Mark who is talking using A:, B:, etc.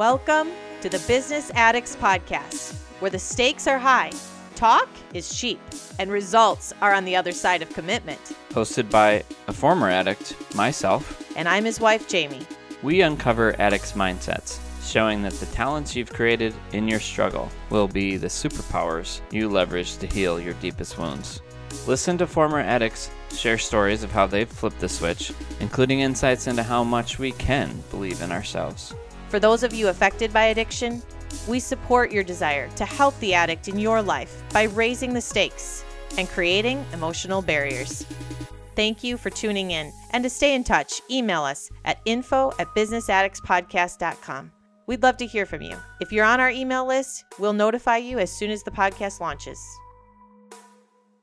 A: Welcome to the Business Addicts Podcast, where the stakes are high, talk is cheap, and results are on the other side of commitment.
B: Hosted by a former addict, myself,
A: And I'm his wife, Jaime.
B: we uncover addicts' mindsets, showing that the talents you've created in your struggle will be the superpowers you leverage to heal your deepest wounds. Listen to former addicts share stories of how they've flipped the switch, including insights into how much we can believe in ourselves.
A: For those of you affected by addiction, we support your desire to help the addict in your life by raising the stakes and creating emotional barriers. Thank you for tuning in. And to stay in touch, email us at info at businessaddictspodcast.com. We'd love to hear from you. If you're on our email list, we'll notify you as soon as the podcast launches.